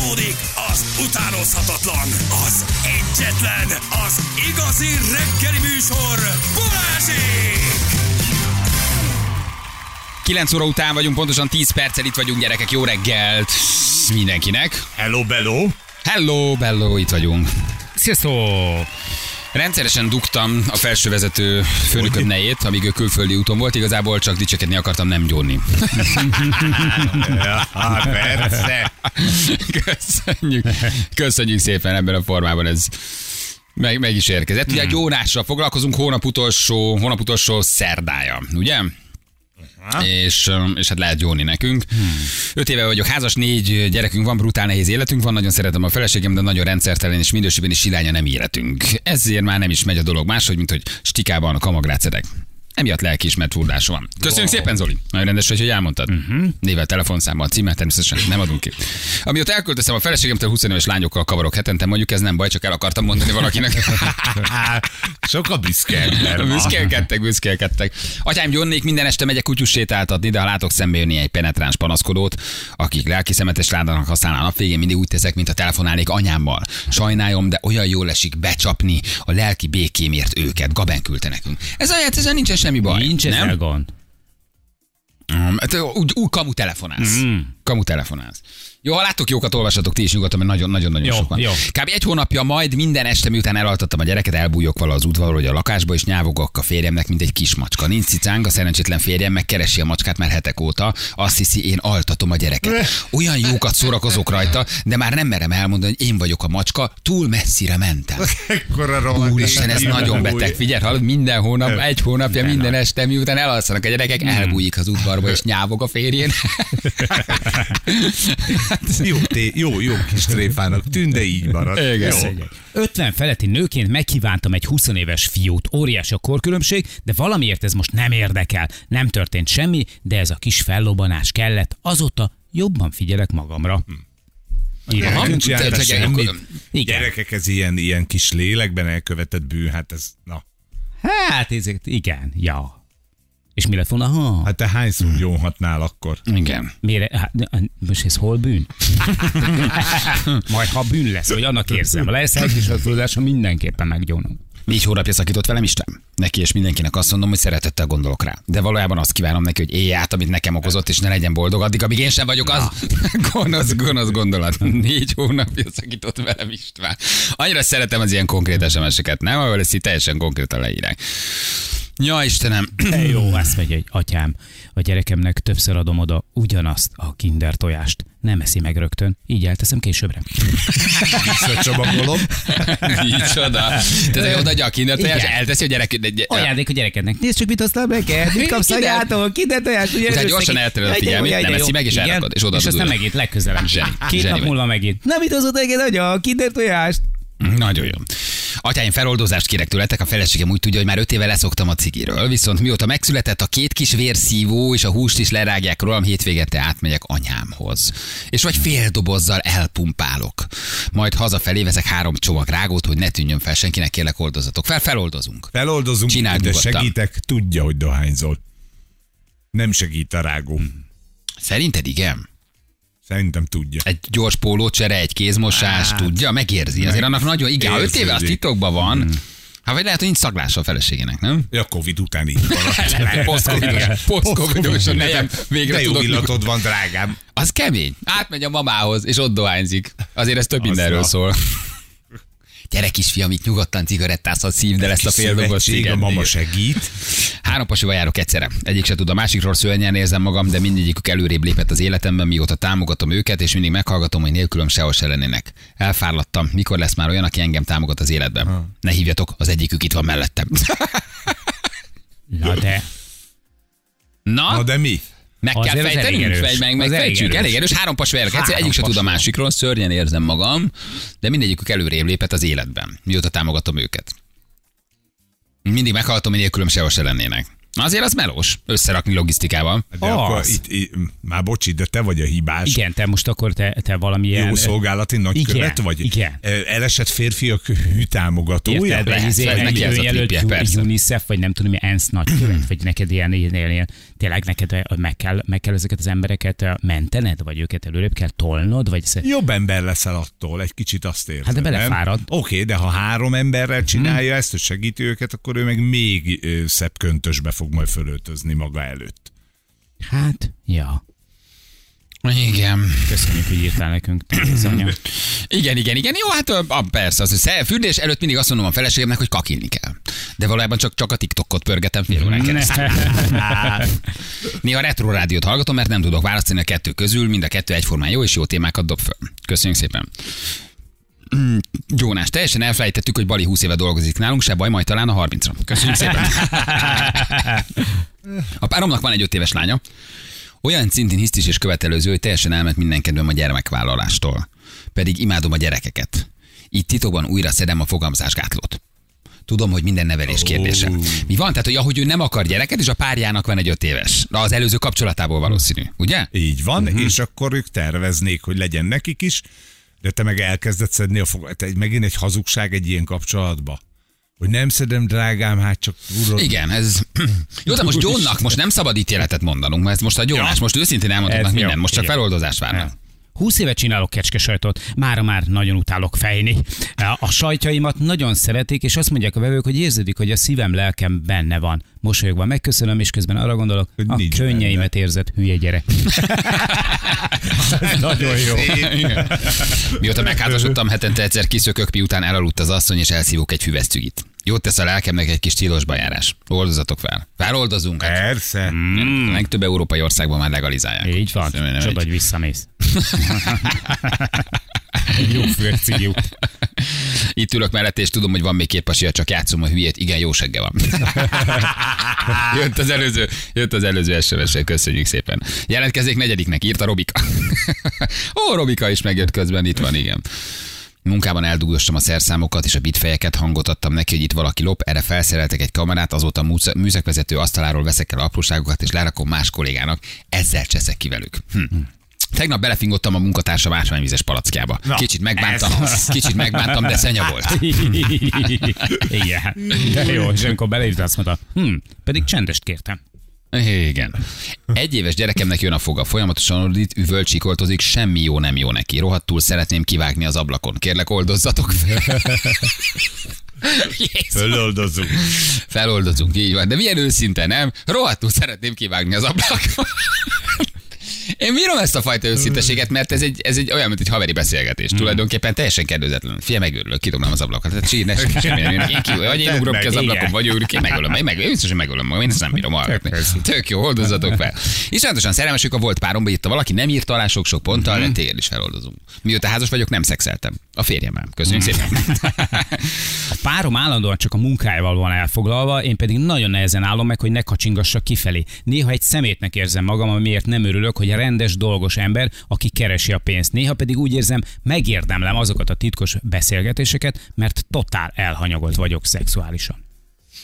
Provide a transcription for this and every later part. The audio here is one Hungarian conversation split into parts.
Folytatódik az utánozhatatlan, az egyetlen, az igazi reggeli műsor, Balázsék! 9 óra után vagyunk, pontosan 10 perccel itt vagyunk, gyerekek. Jó reggelt mindenkinek. Hello, bello. Hello, bello, itt vagyunk. Sziasztok! Rendszeresen dugtam a felsővezető főnököm nejét, amíg ő külföldi úton volt, igazából csak dicsekedni akartam, nem gyónni. Ja, persze. Köszönjük, köszönjük szépen ebben a formában, ez meg, meg is érkezett. Ugye a gyónással foglalkozunk hónap utolsó, hónap utolsó szerdája, ugye? És, öm, és hát lehet gyóni nekünk. Öt éve vagyok házas, négy gyerekünk van, brutál nehéz életünk van, nagyon szeretem a feleségem, de nagyon rendszertelen és minőségben is iránya nem életünk. Ezért már nem is megy a dolog máshogy, mint hogy stikában a kamagrácedek. Emiatt lelkiismert furdása van. Köszönjük szépen, Zoli. Nagyon rendes vagy, hogy elmondtad. Uh-huh. Nével, telefonszámmal, címmel természetesen nem adunk ki. Amióta elköltöztem a feleségemtől 20 éves lányokkal kavarok hetente, mondjuk ez nem baj, csak el akartam mondani valakinek. Sok a büszke. Büszkélkedtek, büszkélkedtek. Atyám gyonnék, minden este megyek kutyus sétáltatni, de ha látok szembe jönni egy penetráns panaszkodót, akik lelki szemetes ládának használ a nap végén, mindig úgy teszek, mint a telefonálnék anyámmal. Sajnálom, de olyan jól esik becsapni a lelki békémért őket. Gaben küldte nekünk. Ez olyan, ezen nincsen semmi baj. Nincs nem? ezzel gond. Mm, hát úgy, úgy kamu telefonálsz. Mm. Kamu telefonálsz. Jó, ha láttok jókat, olvassatok ti is nyugodtan, mert nagyon-nagyon-nagyon Jó, sok van. jó. Kb. egy hónapja majd minden este, miután elaltattam a gyereket, elbújok vala az udvarról, hogy a lakásba, és nyávogok a férjemnek, mint egy kis macska. Nincs cicánk, a szerencsétlen férjem megkeresi a macskát már hetek óta. Azt hiszi, én altatom a gyereket. Olyan jókat szórakozok rajta, de már nem merem elmondani, hogy én vagyok a macska, túl messzire mentem. Úristen, ez nagyon beteg. Figyelj, hallod, minden hónap, egy hónapja, minden este, miután elalszanak a gyerekek, elbújik az udvarba, és nyávog a férjén. Jó, té, jó, jó kis tréfának tűn, de így marad. Igen. Jó. 50 feletti nőként megkívántam egy 20 éves fiút. Óriási a korkülönbség, de valamiért ez most nem érdekel. Nem történt semmi, de ez a kis fellobanás kellett. Azóta jobban figyelek magamra. Igen. Aha. Te- semmit. Igen. Gyerekek, ez ilyen, ilyen kis lélekben elkövetett bűn, hát ez, na. Hát, ezek, igen, ja. És mi lett volna, ha? Hát te hányszor gyónhatnál akkor? Igen. Mire, hát, most ez hol bűn? Majd ha bűn lesz, hogy annak érzem, lesz egy kis hazudlása, mindenképpen meggyónom. Négy hónapja szakított velem Isten. Neki és mindenkinek azt mondom, hogy szeretettel gondolok rá. De valójában azt kívánom neki, hogy élj át, amit nekem okozott, és ne legyen boldog addig, amíg én sem vagyok az. gonosz, gonosz gondolat. Négy hónapja szakított velem István. Annyira szeretem az ilyen konkrét SMS-eket, nem? Ahol ezt így teljesen konkrétan leírják. Ja, Istenem. Jó, azt mondja, hogy atyám, a gyerekemnek többször adom oda ugyanazt a kinder tojást. Nem eszi meg rögtön, így elteszem későbbre. Visszacsomagolom. Micsoda. Tehát odaadja a kinder tojás, Igen. elteszi a gyerek. de- de- Ajándék a gyerekednek. Nézd csak, mit hoztam neked, mit kapsz anyától, kinder tojás, ugye? Utána gyorsan eltereled a figyelmét, nem eszi meg, és Igen, elrakod, és odaadod És aztán megint legközelebb. Két nap múlva megint. Na, mit hozott neked, anya? Kinder tojást? Nagyon jó. Atyáim, feloldozást kérek tőletek, a feleségem úgy tudja, hogy már öt éve leszoktam a cigiről, viszont mióta megszületett a két kis vérszívó és a húst is lerágják rólam, hétvégente átmegyek anyámhoz. És vagy fél dobozzal elpumpálok. Majd hazafelé veszek három csomag rágót, hogy ne tűnjön fel senkinek, kérlek oldozatok. Fel, feloldozunk. Feloldozunk, Csináld de nyugodtan. segítek, tudja, hogy dohányzol. Nem segít a rágó. Szerinted igen? Szerintem tudja. Egy gyors pólócsere, egy kézmosás, Hát. tudja, megérzi. Azért annak nagyon, igen, ha öt éve az titokban van, Hát vagy lehet, hogy nincs szaglása a feleségének, nem? Ja, Covid után így van. Posztcovidos, posztcovidos a nejem végre De jó tudok. illatod van, drágám. Az kemény. Átmegy a mamához, és ott dohányzik. Azért ez több mindenről na. szól. Gyere kisfiam, itt nyugodtan cigarettázhat szív, de lesz a fél Szövetség, a mama segít. Három pasival járok egyszerre. Egyik se tud a másikról szörnyen érzem magam, de mindegyikük előrébb lépett az életemben, mióta támogatom őket, és mindig meghallgatom, hogy nélkülöm sehol se lennének. Elfárladtam, mikor lesz már olyan, aki engem támogat az életben. Ne hívjatok, az egyikük itt van mellettem. Na de. Na, Na de mi? Meg kell az elég fejtenünk, vagy meg, meg elég fejtsük. erős. Elég erős, három pas verek. Egyszer egyik se tud a másikról, szörnyen érzem magam, de mindegyikük előrébb lépett az életben, mióta támogatom őket. Mindig meghallgatom, hogy nélkülöm sehol se lennének. Azért az melós, összerakni logisztikával. De Az. akkor itt, itt, már bocsi, de te vagy a hibás. Igen, te most akkor te, te valamilyen... Jó szolgálati nagykövet Igen, vagy? igen. Ö, Elesett férfiak hűtámogatója? Érted, vagy izé, vagy egy neki ez a önjelölt tripje, persze. UNICEF, vagy nem tudom, mi ENSZ nagykövet, vagy neked ilyen, ilyen, ilyen, tényleg neked eh, meg kell, meg kell ezeket az embereket eh, mentened, vagy őket előrébb kell tolnod, vagy sze- Jobb ember leszel attól, egy kicsit azt érzed. Hát de belefárad. Oké, de ha három emberrel csinálja ezt, hogy segíti őket, akkor ő meg még szebb köntösbe fog majd fölöltözni maga előtt. Hát, ja. Igen. Köszönjük, hogy írtál nekünk. Igen, igen, igen. Jó, hát a, persze, az, sze- fürdés előtt mindig azt mondom a feleségemnek, hogy kakilni kell. De valójában csak, csak a TikTokot pörgetem fél órán keresztül. Néha retro rádiót hallgatom, mert nem tudok választani a kettő közül, mind a kettő egyformán jó és jó témákat dob föl. Köszönjük szépen. Mm, Jónás, teljesen elfelejtettük, hogy Bali 20 éve dolgozik nálunk, se baj, majd talán a 30-ra. Köszönjük szépen. A páromnak van egy 5 éves lánya, olyan szintén hisztis és követelőző, hogy teljesen elment minden kedvem a gyermekvállalástól. Pedig imádom a gyerekeket. Így titokban újra szedem a fogamzásgátlót. Tudom, hogy minden nevelés kérdése. Mi van? Tehát, hogy ahogy ő nem akar gyereket, és a párjának van egy öt éves. Az előző kapcsolatából valószínű, ugye? Így van, uh-huh. és akkor ők terveznék, hogy legyen nekik is, de te meg elkezded szedni a fog... Te egy, megint egy hazugság egy ilyen kapcsolatba. Hogy nem szedem, drágám, hát csak tudod. Igen, ez... Jó, de most Johnnak most nem szabad ítéletet mondanunk, mert most a Jónás most őszintén elmondhatnak minden, most csak igen. feloldozást várnak. 20 éve csinálok kecskesajtot, mára már nagyon utálok fejni. A sajtjaimat nagyon szeretik, és azt mondják a vevők, hogy érződik, hogy a szívem, lelkem benne van. Mosolyogva megköszönöm, és közben arra gondolok, Hogy a könnyeimet érzett, hülye gyerek. Nagyon jó. Mióta megházasodtam, hetente egyszer kiszökök, miután elaludt az asszony, és elszívok egy füvesztügit. Jót tesz a lelkemnek egy kis stílusba járás. Oldozatok fel. Feloldozunk. Hát. Persze. Mm. Legtöbb európai országban már legalizálják. Így van, Szóval csoda, hogy visszamész. Jó főci jut. Itt ülök mellett, és tudom, hogy van még két pasia, csak játszom a hülyét. Igen, jó segge van. jött az előző, jött az előző sms köszönjük szépen. Jelentkezzék negyediknek, írta Robika. Ó, Robika is megjött közben, itt van, igen. Munkában eldugostam a szerszámokat és a bitfejeket, hangot adtam neki, hogy itt valaki lop, erre felszereltek egy kamerát, azóta a műsz- műszakvezető asztaláról veszek el apróságokat, és lerakom más kollégának, ezzel cseszek ki velük. Hm. Tegnap belefingottam a munkatársam ásványvizes palackjába. Na, kicsit megbántam, ez kicsit megbántam, de szenya volt. Igen. De jó, és amikor beleírta, azt mondta, hm, pedig csendest kértem. Igen. Egy éves gyerekemnek jön a foga, folyamatosan ordít, üvöl, csikoltozik, semmi jó nem jó neki. Rohadtul szeretném kivágni az ablakon. Kérlek, oldozzatok fel. Jézus. Fölöldozunk. Feloldozunk, így van. De milyen őszinte, nem? Rohadtul szeretném kivágni az ablakon. Én bírom ezt a fajta őszinteséget, mert ez egy, ez egy olyan, mint egy haveri beszélgetés. Tulajdonképpen teljesen kedvezetlen. Fia, megőrülök, kidobnám az ablakot. Tehát sí, ne, semmi, én ki, vagy én ugrok ki az ablakon, vagy ő ki, megölöm, én, meg, én biztos, hogy megölöm magam, én ezt nem bírom hallgatni. Tök jó, oldozzatok fel. Iszonyatosan szerelmesük a volt páromba, írta valaki, nem írta alá sok-sok ponttal, de téged is feloldozunk. Mióta házas vagyok, nem szexeltem. A férjemmel. Köszönjük szépen. A párom állandóan csak a munkájával van elfoglalva, én pedig nagyon nehezen állom meg, hogy ne kacsingassak kifelé. Néha egy szemétnek érzem magam, amiért nem örülök, hogy a rendes, dolgos ember, aki keresi a pénzt. Néha pedig úgy érzem, megérdemlem azokat a titkos beszélgetéseket, mert totál elhanyagolt vagyok szexuálisan.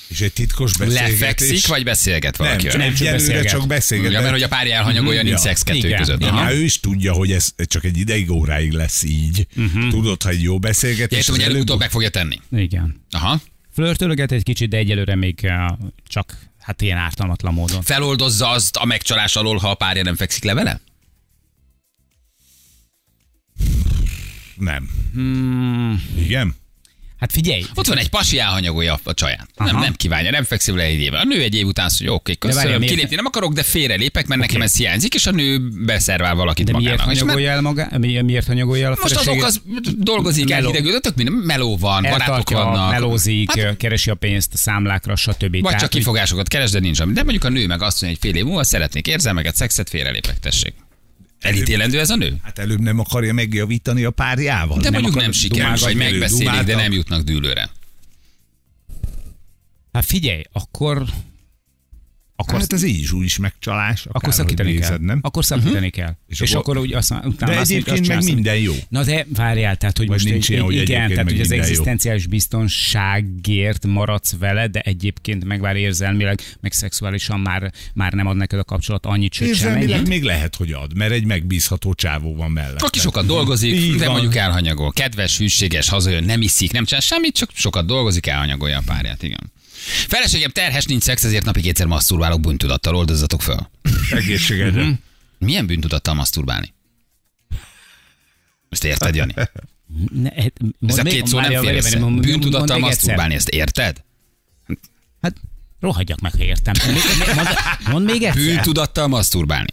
És egy titkos beszélgetés. Lefekszik, vagy beszélget nem, valakivel? nem, csak beszélget. csak beszélget. Ja, mert hogy a párja elhanyagolja, nincs Ja. szex kettő Igen. között. De Aha. ő is tudja, hogy ez csak egy ideig óráig lesz így. Uh-huh. Tudod, ha egy jó Ja, beszélgetés. és hogy előbb-utóbb meg fogja tenni. Igen. Aha. Flörtölöget egy kicsit, de egyelőre még uh, csak hát ilyen ártalmatlan módon. Feloldozza azt a megcsalás alól, ha a párja nem fekszik le vele? Nem. Hmm. Igen? Hát figyelj, Ott van egy pasi elhanyagolja a csaját. Nem, Aha. nem kívánja, nem fekszik vele egy éve. A nő egy év után azt mondja, oké, várjál, köszönöm, miért- kilépni nem akarok, de félrelépek, mert nekem ez hiányzik, és a nő beszervál valakit de miért magának. És hanyagolja el magá? mi- Miért hanyagolja el a Most azok az dolgozik, Meló. elhidegült, tök minden, meló van, barátok Eltartja, vannak. melózik, Hát, keresi a pénzt a számlákra, stb. vagy Tehát, csak kifogásokat keres, de nincs. De mondjuk a nő meg azt mondja, hogy fél év múlva szeretnék érzelmeket, szexet, félrelépek, tessék. Elítélendő ez a nő? Hát előbb nem akarja megjavítani a párjával. De nem mondjuk nem sikerül, vagy megbeszélik, de dumáltak. nem jutnak dűlőre. Hát figyelj, akkor Akkor, Hát ez így is úgy is megcsalás. akkor szakítani kell. nézed, nem? Akkor szakítani kell. És, És akkor- úgy azt, utána De azt mondja, azt egyébként meg minden jó. Na de várjál, tehát hogy Vagy most nincs ilyen, hogy igen, egyébként tehát hogy az minden jó. egzisztenciális biztonságért maradsz vele, de egyébként meg már érzelmileg, meg szexuálisan már, már nem ad neked a kapcsolat annyit, sőt Érzelmileg még lehet, hogy ad, mert egy megbízható csávó van mellett. Aki sokat dolgozik, Így de van. mondjuk elhanyagol. Kedves, hűséges, hazajön, nem iszik, nem csinál semmit, csak sokat dolgozik, elhanyagolja a párját, igen. Feleségem terhes, nincs szex, ezért napi kétszer masturbálok bűntudattal, oldozzatok föl. Egészségedre. Milyen bűntudattal masturbálni? Ezt érted, Jani? Ne, hát, Ez a két szó nem várjál, fér össze. mondd- Bűntudattal még egyszer. ezt érted? Hát rohadjak meg, ha értem. Még- Mondd, mondd még egyszer. Bűntudattal masturbálni.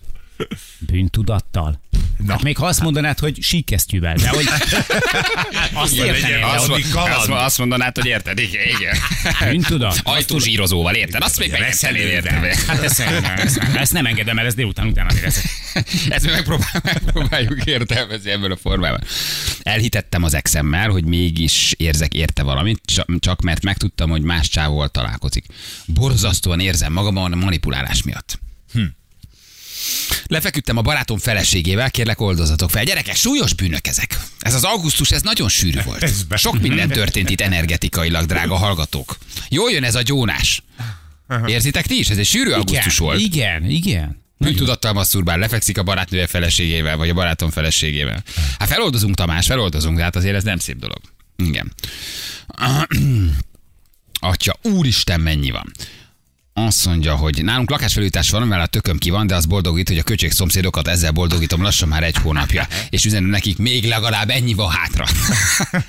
Bűntudattal. Na. Hát még ha azt mondanád, hogy síkesztyűvel, de hogy azt Igen, értenéd, legyen de az, hogy hogy kaland. azt mondanád, hogy érted, igen, igen. bűntudat. Ajtózsírozóval, érted? Azt még megengedném, érted? Hát ezt, nem engedem el, ez délután után azért ez. Ezt megpróbál, megpróbáljuk értelmezni ebből a formában. Elhitettem az exemmel, hogy mégis érzek érte valamit, csak- mert megtudtam, hogy más csávóval találkozik. Borzasztóan érzem magamon a manipulálás miatt. Hm. Lefeküdtem a barátom feleségével, kérlek oldozatok fel. Gyerekek, súlyos bűnök ezek. Ez az augusztus, ez nagyon sűrű volt. Sok minden történt itt energetikailag, drága hallgatók. Jól jön ez a gyónás. Érzitek ti is? Ez egy sűrű augusztus volt. Igen, igen. Bűntudattal masturbál, lefekszik a barátnője feleségével, vagy a barátom feleségével. Hát feloldozunk, Tamás, feloldozunk, de hát azért ez nem szép dolog. Igen. Atya, úristen, mennyi van? Azt mondja, hogy nálunk lakásfelújítás van, mert a tököm ki van, de az boldogít, hogy a köcség szomszédokat ezzel boldogítom lassan már egy hónapja, és üzenem nekik, még legalább ennyi van hátra.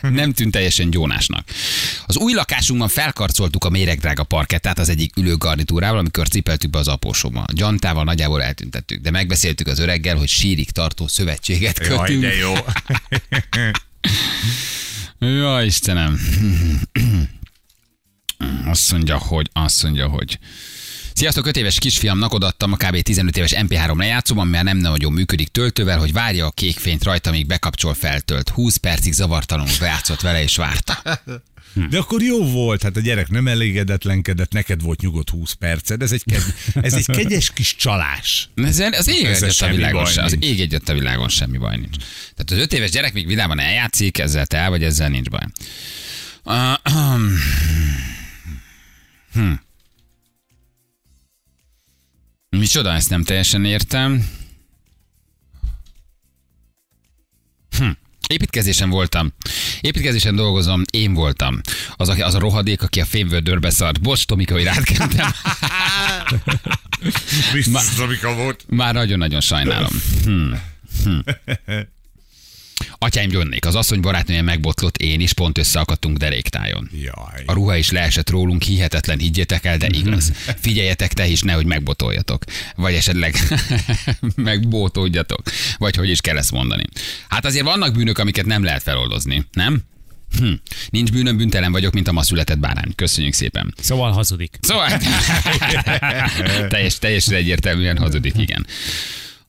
Nem tűnt teljesen gyónásnak. Az új lakásunkban felkarcoltuk a méregdrága parkettát az egyik ülőgarnitúrával, amikor cipeltük be az apósommal. Gyantával nagyjából eltüntettük, de megbeszéltük az öreggel, hogy sírig tartó szövetséget Jaj, kötünk. de jó. Ja, Istenem. Azt mondja, hogy, azt mondja, hogy Sziasztok, 5 éves kisfiamnak odaadtam a kb. 15 éves MP3 lejátszóban, mert nem nagyon működik töltővel, hogy várja a kék fényt rajta, míg bekapcsol, feltölt. 20 percig zavartalanul bejátszott vele és várta. De akkor jó volt, hát a gyerek nem elégedetlenkedett, neked volt nyugodt 20 perced, ez egy, ked, ez egy kegyes kis csalás. Ez, az ég egyet a világon, se, az ég egyet a világon semmi baj nincs. Tehát az 5 éves gyerek még vidáman eljátszik, ezzel te el vagy, ezzel nincs baj. Uh, hm. Micsoda, ezt nem teljesen értem. Hm. Építkezésen voltam. Építkezésen dolgozom, én voltam. Az, aki, az a rohadék, aki a fémvördörbe szart. Bocs, Tomika, hogy rád kentem. Biztos, Tomika volt. Már nagyon-nagyon sajnálom. Hmm. Hmm. Atyáim jönnék. Az asszony barátnője megbotlott, én is pont összeakadtunk deréktájon. Jaj. A ruha is leesett rólunk, hihetetlen, higgyétek el, de igaz. Figyeljetek te is, nehogy megbotoljatok. Vagy esetleg megbótódjatok. Vagy hogy is kell ezt mondani. Hát azért vannak bűnök, amiket nem lehet feloldozni, nem? Hm. Nincs bűnöm, büntelen vagyok, mint a ma született bárány. Köszönjük szépen. Szóval hazudik. Szóval teljes, teljesen egyértelműen hazudik, igen.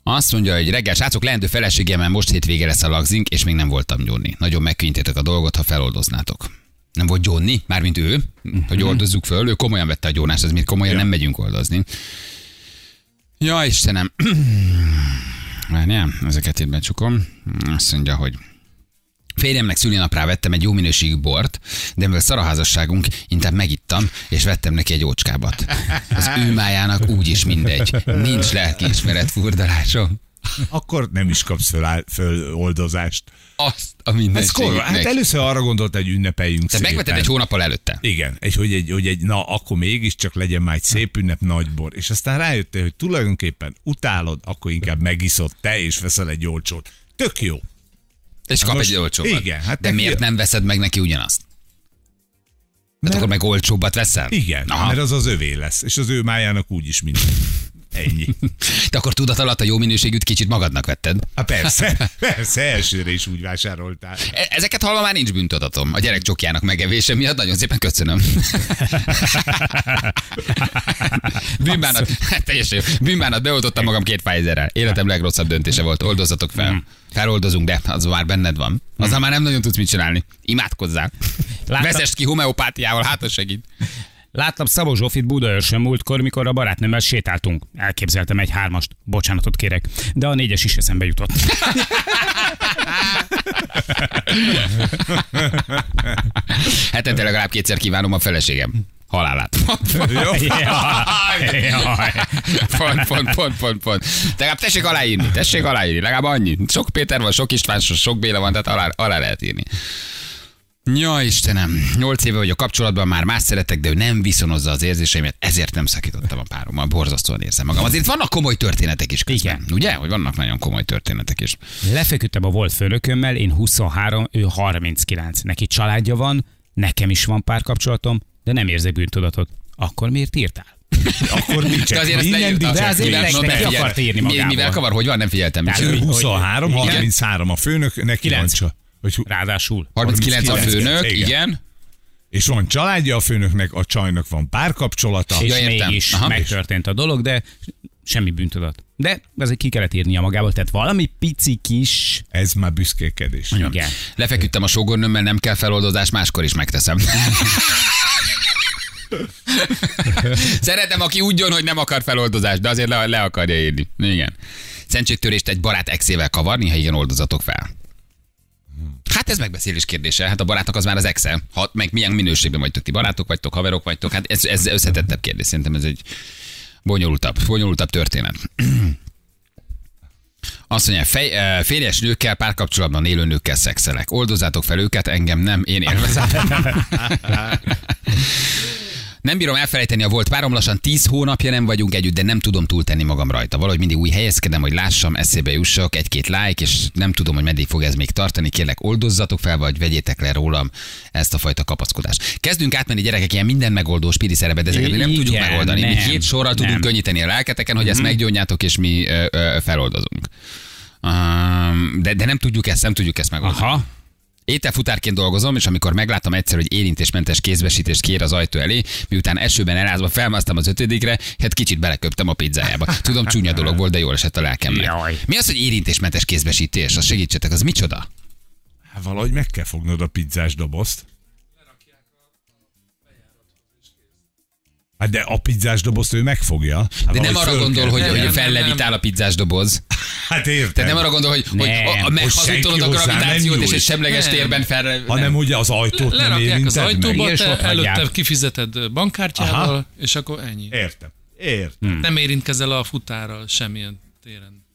Azt mondja, hogy reggel, srácok, leendő feleségemmel most hétvége lesz a lagzink, és még nem voltam gyónni. Nagyon megkönnyítétek a dolgot, ha feloldoznátok. Nem volt gyónni, mármint ő, hogy oldozzuk föl, ő komolyan vette a gyónást, ez miért komolyan Ja. nem megyünk oldozni. Ja, Istenem. Várjál, ezeket én becsukom. Azt mondja, hogy Férjemnek szülinapra vettem egy jó minőségű bort, de mivel szar a házasságunk, inkább megittam, és vettem neki egy ócskábat. Az ő májának úgyis mindegy. Nincs lelkiismeret furdalásom. Akkor nem is kapsz föl, föl oldozást. Azt a korra, hát először arra gondolt, hogy ünnepeljünk Te megveted egy hónappal előtte. Igen, egy, hogy, egy, hogy egy, na akkor mégiscsak legyen már egy szép ünnep nagy bor. És aztán rájöttél, hogy tulajdonképpen utálod, akkor inkább megiszod te, és veszel egy olcsót. Tök jó. És kap most- egy olcsóbbat. igen, hát De miért nem veszed meg neki ugyanazt? Mert Mert- akkor meg olcsóbbat veszel? Igen, Aha. mert az az övé lesz, és az ő májának úgyis minden. Ennyi. De akkor tudat alatt a jó minőségűt kicsit magadnak vetted. Hát persze, persze, elsőre is úgy vásároltál. E- Ezeket hallva már nincs bűntudatom. A gyerek csokjának megevése miatt nagyon szépen köszönöm. Bűnbánat, teljesen jó. Bűnbánat, beoltottam magam két Pfizerrel. Életem legrosszabb döntése volt. Oldozatok fel. Feloldozunk, de az már benned van. Azzal már nem nagyon tudsz mit csinálni. Imádkozzál. Látta- Vezest ki homeopátiával, hát az segít. Láttam Szabó Zsófit Budaörsön múltkor, mikor a barátnőmmel sétáltunk. Elképzeltem egy hármast. Bocsánatot kérek. De a négyes is eszembe jutott. Hetente legalább kétszer kívánom a feleségem. Halálát. Jaj, jaj. pont, pont, pont, pont, pont. Legalább tessék aláírni, tessék aláírni, legalább annyi. Sok Péter van, sok István, sok Béla van, tehát alá, alá lehet írni. Ja, Istenem, nyolc éve vagyok kapcsolatban, már más szeretek, de ő nem viszonozza az érzéseimet, ezért nem szakítottam a párommal, borzasztóan érzem magam. Azért vannak komoly történetek is közben, Igen. ugye? Hogy vannak nagyon komoly történetek is. Lefeküdtem a volt főnökömmel, én 23, ő 39. Neki családja van, nekem is van párkapcsolatom, de nem érzek bűntudatot. Akkor miért írtál? Akkor mit De azért ezt leírta. de azért Mivel- meg- no, meg ne ki figyelj. akart írni Mi- magából. Mivel kavar, hogy van, nem figyeltem. Tehát Ő ő- 23, Igen. 33 a főnök, neki van Kilenc. csak. Hogy, 39 39 a 39, főnök, igen. igen. és van családja a főnöknek, a csajnak van párkapcsolata. És Ja, értem. mégis Aha. megtörtént a dolog, de semmi bűntudat. De azért ki kellett írnia magából, tehát valami pici kis... Ez már büszkékedés. Igen. Lefeküdtem a sógornőmmel, nem kell feloldozás, máskor is megteszem. Szeretem, aki úgy jön, hogy nem akar feloldozást, de azért le, le akarja írni. Igen. Szentségtörést egy barát exével kavarni, ha igen, oldozatok fel. Hát ez megbeszélés kérdése. Hát a barátnak az már az exe. Ha, meg milyen minőségben vagytok ti barátok vagytok, haverok vagytok. Hát ez, ez összetettebb kérdés. Szerintem ez egy bonyolultabb, bonyolultabb történet. Azt mondja, fej, eh, férjes nőkkel, párkapcsolatban élő nőkkel szexelek. Oldozzátok fel őket, engem nem, én élvezem. Nem bírom elfelejteni a volt párom, lassan 10 hónapja nem vagyunk együtt, de nem tudom túltenni magam rajta. Valahogy mindig új helyezkedem, hogy lássam, eszébe jussak, egy-két like, és nem tudom, hogy meddig fog ez még tartani. Kérlek, oldozzatok fel, vagy vegyétek le rólam ezt a fajta kapaszkodást. Kezdünk átmenni gyerekek ilyen minden megoldó spiri szerepet, de ezeket mi nem tudjuk megoldani. Mi nem, két sorral tudunk nem. könnyíteni a lelketeken, hogy ezt meggyógyjátok, és mi ö, ö, feloldozunk. Um, de, de nem tudjuk ezt, nem tudjuk ezt megoldani. Aha. Ételfutárként dolgozom, és amikor megláttam egyszer, hogy érintésmentes kézbesítést kér az ajtó elé, miután esőben elázva felmásztam az ötödikre, hát kicsit beleköptem a pizzájába. Tudom, csúnya dolog volt, de jól esett a lelkemnek. Jaj. Mi az, hogy érintésmentes kézbesítés? Az segítsetek, az micsoda? Hát valahogy meg kell fognod a pizzás dobozt. Hát de a pizzás dobozt ő megfogja. Hát De nem arra gondol, hogy, hogy fellevitál a pizzás doboz. Hát értem. Tehát nem arra gondol, hogy, hogy a- a- meghazudtolod a gravitációt, és egy semleges Nem. térben fel... Hanem ugye az ajtót nem az érinted meg. ajtóba, te előtte kifizeted bankkártyával, Aha. és akkor ennyi. Értem. Értem. Nem érintkezel a futárral semmilyen téren.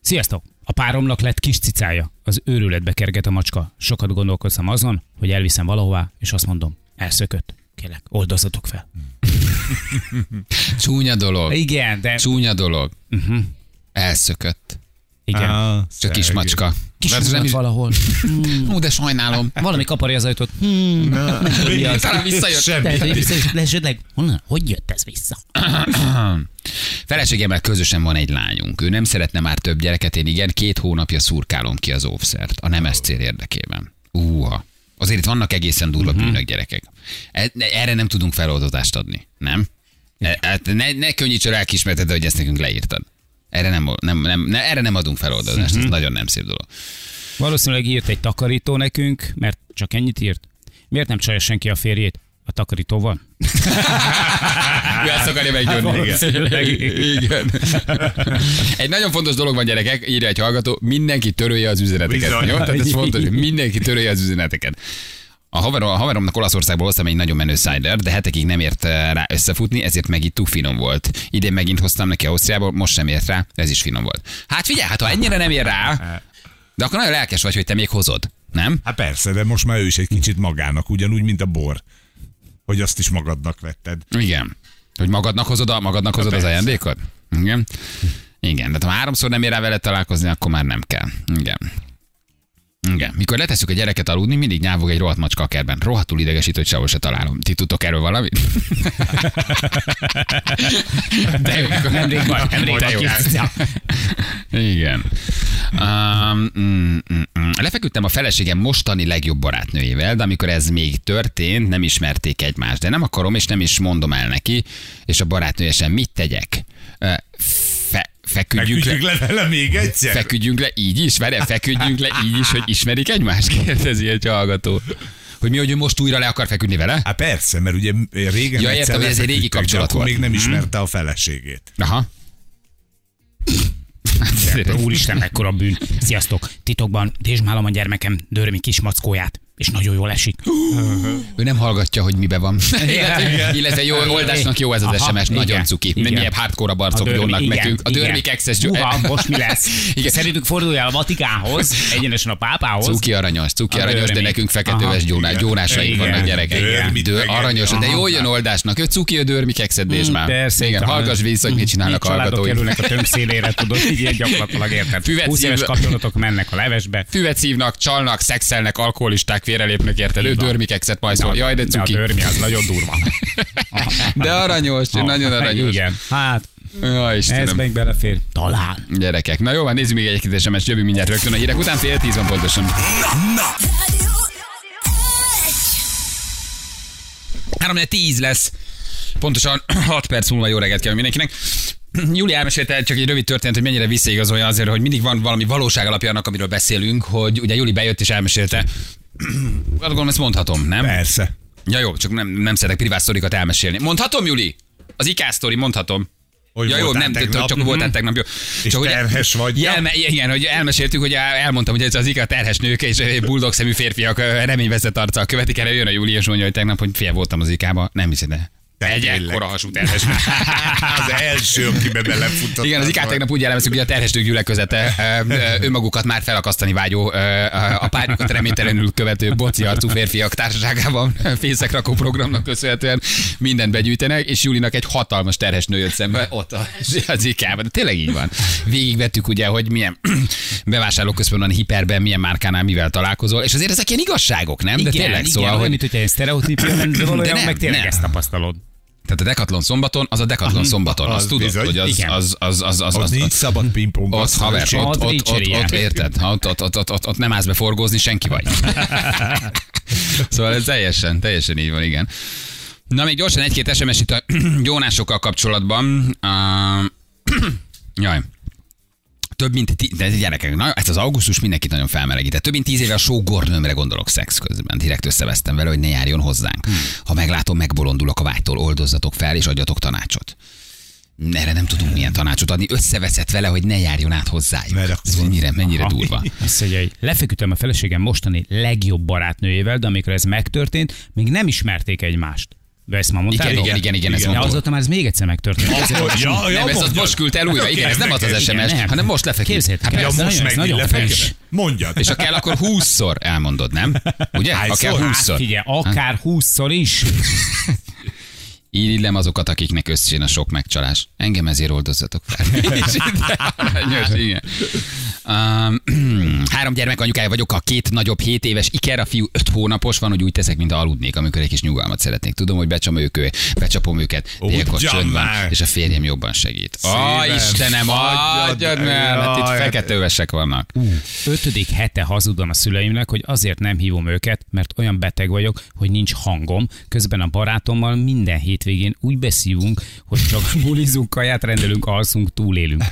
Sziasztok! A páromnak lett kis cicája. Az őrületbe kerget a macska. Sokat gondolkoztam azon, hogy elviszem valahová, és azt mondom, elszökött. Kérlek, oldozzatok fel. Csúnya dolog. Igen, de... Csúnya dolog. Elszökött. Igen. Ah, Csak kis macska. Kis nem is... valahol. Hú, de sajnálom. Valami kaparja az ajtót. Hmm, tudom, mi az. Talán visszajött. Semmi. Esetleg, honnan, hogy jött ez vissza? Feleségemmel közösen van egy lányunk. Ő nem szeretne már több gyereket, én igen, két hónapja szurkálom ki az óvszert. A nemes cél érdekében. Úha. Azért itt vannak egészen durva uh-huh. bűnök, gyerekek. E- Erre nem tudunk feloldozást adni, nem? Hát ne, ne könnyíts a lelkismereted, hogy ezt nekünk leírtad. Erre nem, nem, nem, ne, erre nem adunk feloldozást, uh-huh. ez nagyon nem szép dolog. Valószínűleg írt egy takarító nekünk, mert csak ennyit írt. Miért nem csalja senki a férjét? A takarítóval? Ő ezt akarja meggyónni. Valószínűleg. Igen. Egy nagyon fontos dolog van, gyerekek, írja egy hallgató, mindenki törölje az üzeneteket. Bizony. Jó? Tehát ez fontos, mindenki törölje az üzeneteket. A, haverom, a haveromnak Olaszországból hoztam egy nagyon menő cider, de hetekig nem ért eh, rá összefutni, ezért megittuk finom volt. Idén megint hoztam neki Ausztriából, most sem ért rá, ez is finom volt. Hát figyelj, hát ha ennyire nem ér rá, de akkor nagyon lelkes vagy, hogy te még hozod, nem? Hát persze, de most már ő is egy kicsit magának, ugyanúgy, mint a bor. Hogy azt is magadnak vetted. Igen. Hogy magadnak hozod, a, magadnak hozod az ajándékot? Igen. Igen, de ha háromszor nem ér rá vele találkozni, akkor már nem kell. Igen. Igen. Mikor letesszük a gyereket aludni, mindig nyávog egy rohadt macska a kertben. Rohadtul idegesítő, hogy sehol se találom. Ti tudtok erről valamit? De jó, mikor Nemrég vagy, nemrég De jó. Igen. Um, mm, mm, mm. Lefeküdtem a feleségem mostani legjobb barátnőjével, de amikor ez még történt, nem ismerték egymást. De nem akarom, és nem is mondom el neki, és a barátnője sem. Mit tegyek? Ö, Fe, feküdjünk le. Le vele még egyszer? Feküdjünk le így is? Várjál, feküdjünk le így is, hogy ismerik egymást? Kérdezi egy hallgató. Hogy mi, hogy ő most újra le akar feküdni vele? Hát persze, mert ugye régen Ja, értem, hogy ez egy régi kapcsolat akkor volt. még nem Mhm. ismerte a feleségét. Aha. Úristen, mekkora bűn. Sziasztok, titokban dézsmálom a gyermekem dörmi kis mackóját, és nagyon jól esik. Ő nem hallgatja, hogy mibe van. illetve, illetve jó oldásnak jó ez az Aha, SMS, nagyon igen, cuki. igen. Milyen hardcore barcok jönnek igen, nekünk. A igen. dörmik exes Húha, most mi lesz? Igen. Igen. Szerintük fordulj el a Vatikánhoz, egyenesen a pápához. Cuki aranyos, cuki A aranyos, de dörmik. nekünk feketőves gyónás, gyónásaink Igen. vannak gyerekek. Dör, aranyos, de jól jön oldásnak. Ő cuki, ő dörmi kekszedés már. Persze. Igen, a- hallgass vissza, hogy mit csinálnak Így családok hallgatóink. kerülnek a tömb szélére, tudod, így gyakorlatilag érted. Füvet 20 éves kapcsolatok mennek a levesbe. Füvet szívnak, csalnak, szexelnek, alkoholisták, félrelépnek érted. Ő dörmikekszet majszol. Jaj, de De a cuki. dörmi az nagyon durva. De aranyos, nagyon aranyos. Igen. Hát, Ja, ez meg belefér. Talán. Gyerekek. Na jó, van, nézzük még egy SMS, jövünk mindjárt rögtön a hírek után, fél tíz van pontosan. Na, na, 3 10 lesz. Pontosan 6 perc múlva jó reggelt kell mindenkinek. Júli elmesélte csak egy rövid történet, hogy mennyire visszaigazolja azért, hogy mindig van valami valóság alapja annak, amiről beszélünk, hogy ugye Júli bejött és elmesélte. Azt gondolom, ezt mondhatom, nem? Persze. Ja jó, csak nem, nem szeretek privát sztorikat elmesélni. Mondhatom, Júli? Az IK sztori, mondhatom. Hogy ja jó, nem, tegnap? csak voltál tegnap, jó. És hogy- terhes vagy. Ja, elme, igen, hogy elmeséltük, hogy el- elmondtam, hogy ez az IK terhes nők és buldog szemű férfiak reményveszett arccal követik, erre jön a Júli és mondja, hogy tegnap, hogy fél voltam az IK-ba. Nem hiszed, De egy ekkora hasú terhes. az első, akibe belefutott. Igen, az IK tegnap úgy jellemeztük, hogy a terhes nők gyülekezete önmagukat már felakasztani vágyó, a párjukat reménytelenül követő boci arcú férfiak társaságában fészek rakó programnak köszönhetően mindent begyűjtenek, és Julinak egy hatalmas terhes nő jött szembe ott az IK-ban. De tényleg így van. Végigvettük ugye, hogy milyen bevásárlóközpontban, hiperben, milyen márkánál mivel találkozol, és azért ezek ilyen igazságok, nem? De igen, tényleg igen, szóval, hogy mint hogyha egy sztereotípia de valójában nem, meg tényleg nem. ezt tapasztalod. Tehát a Decathlon szombaton, az a Decathlon szombaton. az Azt tudod, bizony. hogy az, Igen. az, az, az, az, Az az, nincs az, szabad pingpong. ott haver, ott, Ott ott, ott, ott, érted? Ott, ott, ott, ott, ott, ott nem állsz be forgózni, senki vagy. szóval ez teljesen, teljesen így van, igen. Na még gyorsan egy-két SMS itt a gyónásokkal kapcsolatban. Uh, jaj. Több mint, tí- de gyerekek, na, ez az augusztus mindenkit nagyon felmelegített. Több mint tíz éve a sógornőmre gondolok szex közben. Direkt összevesztem vele, hogy ne járjon hozzánk. Ha meglátom, megbolondulok a vágytól, oldozzatok fel, és adjatok tanácsot. Erre nem tudunk milyen tanácsot adni. Összeveszett vele, hogy ne járjon át hozzájuk. Mert Ez mennyire, mennyire Aha. durva. Azt mondja, hogy lefeküdtem a feleségem mostani legjobb barátnőjével, de amikor ez megtörtént, még nem ismerték egymást. De ezt már mondtál? Igen, igen, igen, igen, ez De mondom. azóta már ez még egyszer megtörtént. Volt- Ja, ja, nem, ez most küldte el újra. Igen, ez nem az az SMS, nem. hanem most lefeküdt. Képzeljétek Hát el, ez most ez nagyon friss. Mondjad. És ha kell, akkor 20-szor elmondod, nem? Ugye? Ha kell Hát 20-szor. Figyelj, akár húszszor is. Írillem azokat, akiknek összejön a sok megcsalás. Engem ezért oldozzatok fel. Igen. Um, három gyermek anyukája vagyok, a két nagyobb 7 éves Iker, a fiú 5 hónapos van, hogy úgy teszek, mint aludnék, amikor egy kis nyugalmat szeretnék. Tudom, hogy becsapom ők, becsapom őket, ilyenkor csönd van, már. és a férjem jobban segít. Ó, Szívem, Istenem, adjad meg, hát itt fekete övesek vannak. Ötödik hete hazudom a szüleimnek, hogy azért nem hívom őket, mert olyan beteg vagyok, hogy nincs hangom. Közben a barátommal minden hétvégén úgy beszívunk, hogy csak bulizunk, kaját rendelünk, alszunk, túlélünk.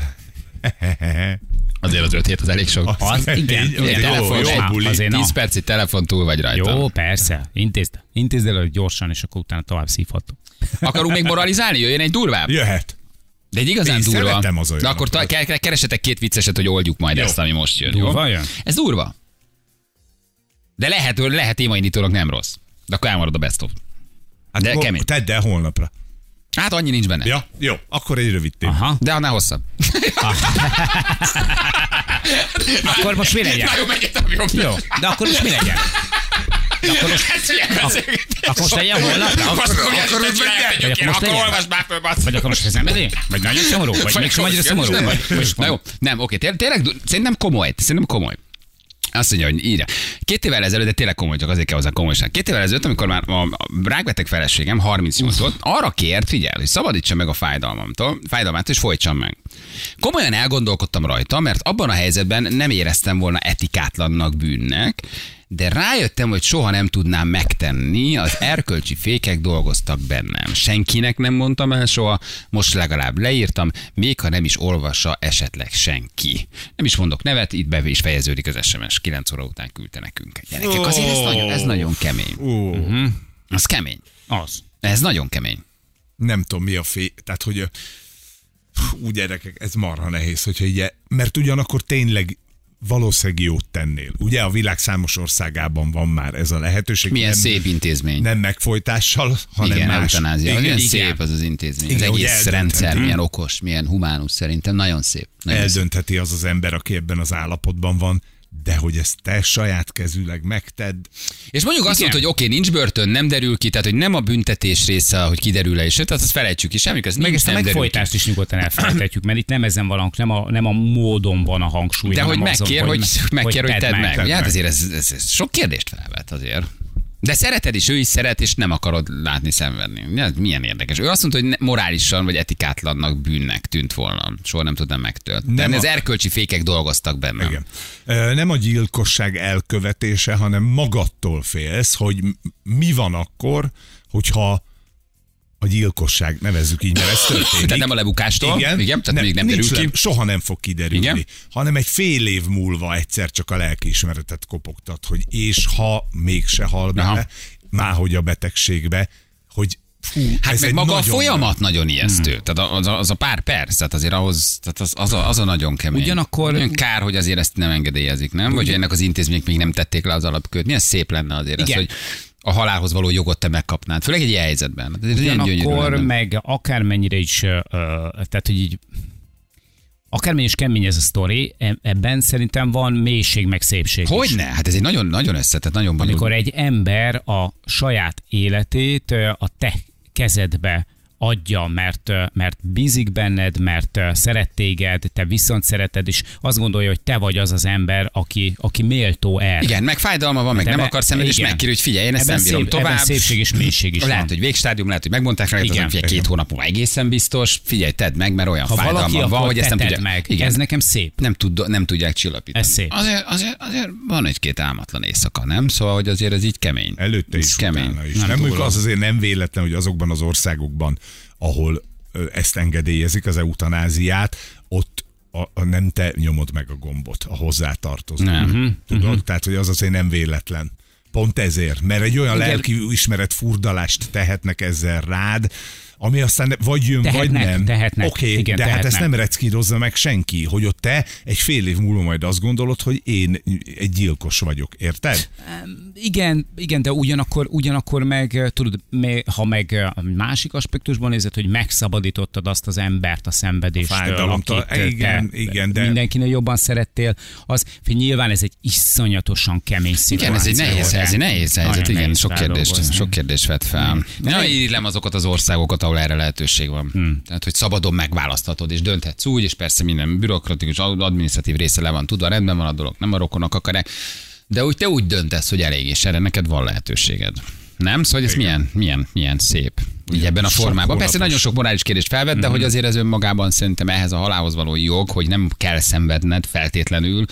Azért az 5 hét az elég sok. Az, igen, Így, igen, jó, telefon jó sem. buli. Azért na. 10 percig telefon túl vagy rajta. Jó, persze. Intézd, intézd el hogy gyorsan, és akkor utána tovább szívhatok. Akarunk még moralizálni? Jöjjön egy durvább? Jöhet. De egy igazán Én durva. szeretem az De akkor ta- ke- ke- keresetek két vicceset, hogy oldjuk majd Jó. ezt, ami most jön. Durva jó? jön? Ez durva. De lehet, lehet témaindítólag nem rossz. De akkor elmarad a best of. Hát De hol- kemény. Tedd el holnapra. Hát annyi nincs benne. Ja, jó. Akkor egy rövid téma. Aha. De annál hosszabb. Akkor most mi legyen? Na jó, megyetem, jó. Jó, de akkor most mi legyen? De akkor most, beszélgetés. akkor most legyen holnapra? Akkor, Akkor- akkor, olvasd már föl, bassz. Vagy akkor most ez szenvedély? Vagy nagyon szomorú? Vagy mégsem annyira szomorú? Nem, Vagy, vagy, Na jó, nem, oké, té- tényleg, szerintem komoly, szerintem komoly. Azt mondja, hogy írja. Két évvel ezelőtt, de tényleg komoly, csak azért kell hozzá komolyság. Két évvel ezelőtt, amikor már a rákbeteg feleségem, 38 volt, arra kért, figyelj, hogy szabadítsa meg a fájdalmamtól, fájdalmát, és folytsam meg. Komolyan elgondolkodtam rajta, mert abban a helyzetben nem éreztem volna etikátlannak bűnnek, de rájöttem, hogy soha nem tudnám megtenni, az erkölcsi fékek dolgoztak bennem. Senkinek nem mondtam el soha, most legalább leírtam, még ha nem is olvassa esetleg senki. Nem is mondok nevet, itt be is fejeződik az SMS, 9 óra után küldte nekünk. Gyerekek, azért ez nagyon, ez nagyon kemény. Ó, uh-huh. Az kemény. Az. Ez nagyon kemény. nem tudom mi a fé... Tehát, hogy úgy gyerekek, ez marha nehéz, hogyha ugye, mert ugyanakkor tényleg valószínűleg jót tennél. Ugye a világ számos országában van már ez a lehetőség. Milyen nem, szép intézmény. Nem megfojtással, hanem igen, más. eutanázia. Igen, Milyen igen. szép az az intézmény. Igen, az egész eldöntheti. rendszer, milyen okos, milyen humánus szerintem. Nagyon szép. Nagyon szép. Eldöntheti az az ember, aki ebben az állapotban van, de hogy ezt te saját kezűleg megtedd, És mondjuk azt mondta, hogy oké, okay, nincs börtön, nem derül ki, tehát hogy nem a büntetés része, hogy kiderül-e, és tehát azt felejtsük ki, semmi köz, Meg ezt a nem derül ki. megfojtást is nyugodtan elfelejthetjük, mert itt nem ezen van, nem a, nem a módon van a hangsúly. De hogy hanem azon, megkér, hogy, megkér, hogy tedd meg. Ugye, hát meg. azért ez, ez, ez, sok kérdést felvet azért. De szereted is, ő is szeret, és nem akarod látni szenvedni. Ez milyen érdekes. Ő azt mondta, hogy morálisan vagy etikátlannak bűnnek tűnt volna. Soha nem tudnám megtölteni. Nem Az a- erkölcsi fékek dolgoztak bennem. Igen. Nem a gyilkosság elkövetése, hanem magattól félsz, hogy mi van akkor, hogyha a gyilkosság, nevezzük így, mert ez történik. Tehát nem a lebukástól? Igen, Igen, tehát még nem derül ki? le- Soha nem fog kiderülni. Igen. Hanem egy fél év múlva egyszer csak a lelkiismeretet kopogtat, hogy és ha mégse hal bele, máhogy a betegségbe, hogy fú, Hát ez meg egy maga a nagyon- folyamat nagyon ijesztő. Hmm. Tehát az a, az a pár perc, tehát azért ahhoz, tehát az, az, a, az a nagyon kemény. Ugyanakkor- Nagyon kár, hogy azért ezt nem engedélyezik, nem? Vagy hogy ennek az intézmények még nem tették le az alapköt. Milyen szép lenne azért Igen. ez, hogy a halálhoz való jogot te megkapnád. Főleg egy ilyen helyzetben. Ez Ugyanakkor meg akármennyire is, ö, tehát hogy így akármennyire is kemény ez a sztori, e- ebben szerintem van mélység meg szépség. Hogyne? Hát ez egy nagyon, nagyon összetett, nagyon bonyolult. Amikor egy ember a saját életét a te kezedbe adja, mert, mert bízik benned, mert szeret téged, te viszont szereted, és azt gondolja, hogy te vagy az az ember, aki, aki méltó erre. Igen, meg fájdalma van, meg De nem be- akar szenvedni, és megkér, hogy figyelj, én ezt Ebben nem bírom szép- tovább. ebben szépség és mélység is Lehet, van. hogy végstádium, lehet, hogy megmondták rá, hogy Igen. két hónap múlva egészen biztos, figyelj, tedd meg, mert olyan Ha fájdalma van, hogy ezt nem tudja. meg. Igen. Ez nekem szép. nem, tud, nem tudják csillapítani. Ez szép. Azért, azért, azért van egy-két álmatlan éjszaka, nem? Szóval, hogy azért ez így kemény. Előtte Ez is, kemény. is. Nem Nem, az azért nem véletlen, hogy azokban az országokban, ahol ezt engedélyezik, az eutanáziát, ott a, a nem te nyomod meg a gombot, a hozzátartozó. Nem. Tudod? Tehát, hogy az azért nem véletlen. Pont ezért, mert egy olyan Igen. lelki ismeret furdalást tehetnek ezzel rád, ami aztán vagy jön, Tehetnek, vagy nem. tehetnek. Oké, Igen, de hát tehetnek. ezt nem reckírozza meg senki, hogy ott te egy fél év múlva majd azt gondolod, hogy én egy gyilkos vagyok. Érted? Igen, igen, de ugyanakkor, ugyanakkor meg, eh, tudod, ha meg eh, a másik aspektusban nézed, hogy megszabadítottad azt az embert a szenvedéstől, Fájdalomtól. akit te Igen, igen, de- mindenkinél jobban szerettél, az, hogy nyilván ez egy iszonyatosan kemény szituáció. Igen, ez egy nehéz, ez egy nehéz helyzet, igen, nehéz sok kérdést, sok kérdést vet fel. Nem- írlem azokat az országokat, ahol erre lehetőség van. Hmm. Tehát, hogy szabadon megválaszthatod, és dönthetsz úgy, és persze minden bürokratikus, adminisztratív része le van tudva, rendben van a dolog, nem a rokonok akarják, de úgy te úgy döntesz, hogy elég, és erre neked van lehetőséged. Nem? Szóval ez milyen, milyen, milyen szép. Így ebben a formában. Persze hónapos. nagyon sok morális kérdést felvet, de hogy azért ez önmagában szerintem ehhez a halálhoz való jog, hogy nem kell szenvedned feltétlenül,